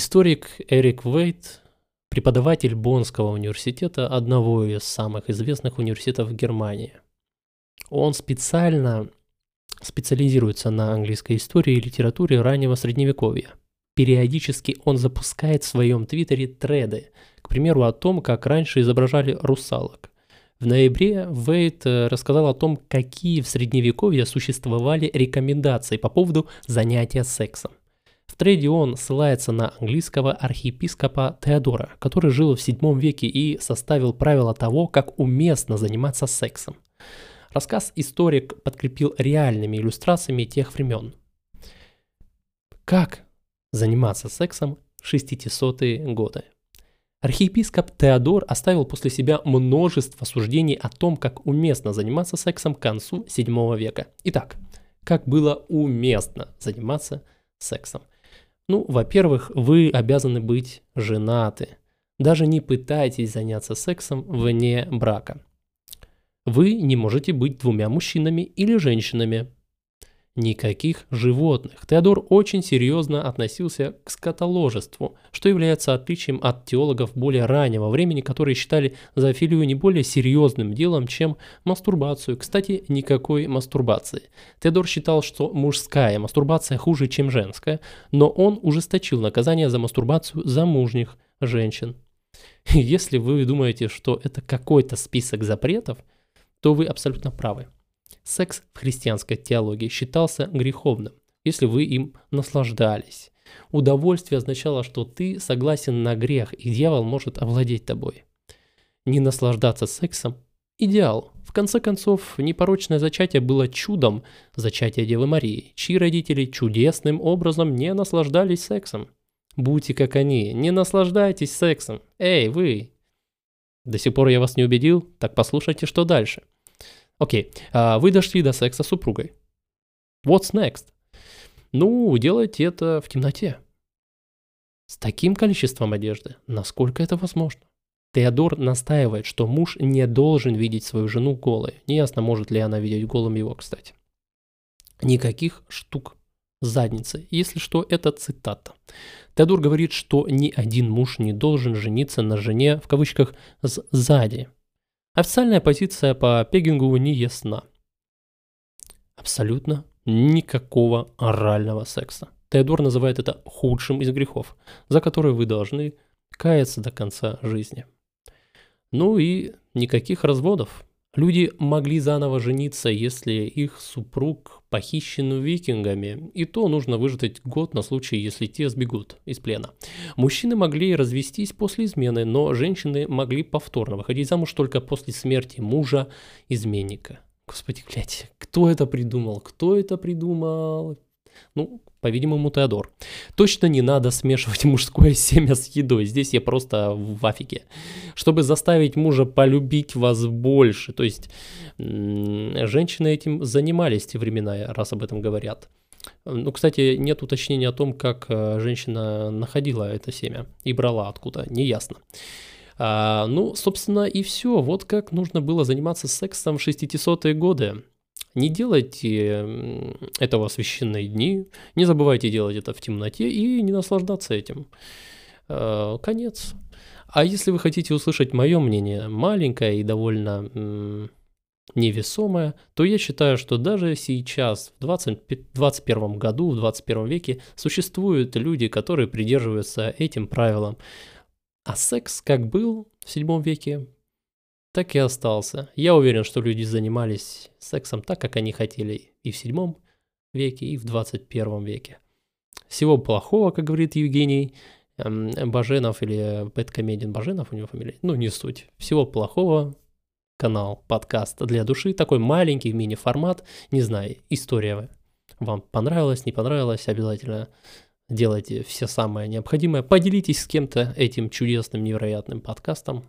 Историк Эрик Вейт, преподаватель Боннского университета, одного из самых известных университетов Германии. Он специально специализируется на английской истории и литературе раннего средневековья. Периодически он запускает в своем твиттере треды, к примеру, о том, как раньше изображали русалок. В ноябре Вейт э, рассказал о том, какие в средневековье существовали рекомендации по поводу занятия сексом. Трейде он ссылается на английского архиепископа Теодора, который жил в 7 веке и составил правила того, как уместно заниматься сексом. Рассказ историк подкрепил реальными иллюстрациями тех времен. Как заниматься сексом в 600-е годы? Архиепископ Теодор оставил после себя множество суждений о том, как уместно заниматься сексом к концу 7 века. Итак, как было уместно заниматься сексом? Ну, во-первых, вы обязаны быть женаты. Даже не пытайтесь заняться сексом вне брака. Вы не можете быть двумя мужчинами или женщинами. Никаких животных. Теодор очень серьезно относился к скотоложеству, что является отличием от теологов более раннего времени, которые считали зоофилию не более серьезным делом, чем мастурбацию. Кстати, никакой мастурбации. Теодор считал, что мужская мастурбация хуже, чем женская, но он ужесточил наказание за мастурбацию замужних женщин. Если вы думаете, что это какой-то список запретов, то вы абсолютно правы. Секс в христианской теологии считался греховным, если вы им наслаждались. Удовольствие означало, что ты согласен на грех, и дьявол может овладеть тобой. Не наслаждаться сексом – идеал. В конце концов, непорочное зачатие было чудом зачатия Девы Марии, чьи родители чудесным образом не наслаждались сексом. Будьте как они, не наслаждайтесь сексом. Эй, вы! До сих пор я вас не убедил? Так послушайте, что дальше. Окей, а, вы дошли до секса с супругой. What's next? Ну, делайте это в темноте. С таким количеством одежды, насколько это возможно. Теодор настаивает, что муж не должен видеть свою жену голой. Неясно, может ли она видеть голым его, кстати. Никаких штук задницы. Если что, это цитата. Теодор говорит, что ни один муж не должен жениться на жене, в кавычках, сзади. Официальная позиция по пегингу не ясна. Абсолютно никакого орального секса. Теодор называет это худшим из грехов, за который вы должны каяться до конца жизни. Ну и никаких разводов. Люди могли заново жениться, если их супруг похищен викингами, и то нужно выждать год на случай, если те сбегут из плена. Мужчины могли развестись после измены, но женщины могли повторно выходить замуж только после смерти мужа-изменника. Господи, блядь, кто это придумал? Кто это придумал? Ну, по-видимому, Теодор. Точно не надо смешивать мужское семя с едой. Здесь я просто в афиге. Чтобы заставить мужа полюбить вас больше. То есть, женщины этим занимались в те времена, раз об этом говорят. Ну, кстати, нет уточнения о том, как э, женщина находила это семя и брала откуда, неясно. А, ну, собственно, и все. Вот как нужно было заниматься сексом в 60-е годы. Не делайте этого в священные дни, не забывайте делать это в темноте и не наслаждаться этим. Э, конец. А если вы хотите услышать мое мнение, маленькое и довольно невесомое, то я считаю, что даже сейчас, в 20, 21 году, в 21 веке, существуют люди, которые придерживаются этим правилам. А секс как был в 7 веке, так и остался. Я уверен, что люди занимались сексом так, как они хотели и в 7 веке, и в 21 веке. Всего плохого, как говорит Евгений эм, Баженов или Бэткомедиан Баженов у него фамилия. Ну, не суть. Всего плохого. Канал, подкаст для души. Такой маленький мини-формат. Не знаю, история вам понравилась, не понравилась. Обязательно делайте все самое необходимое. Поделитесь с кем-то этим чудесным, невероятным подкастом.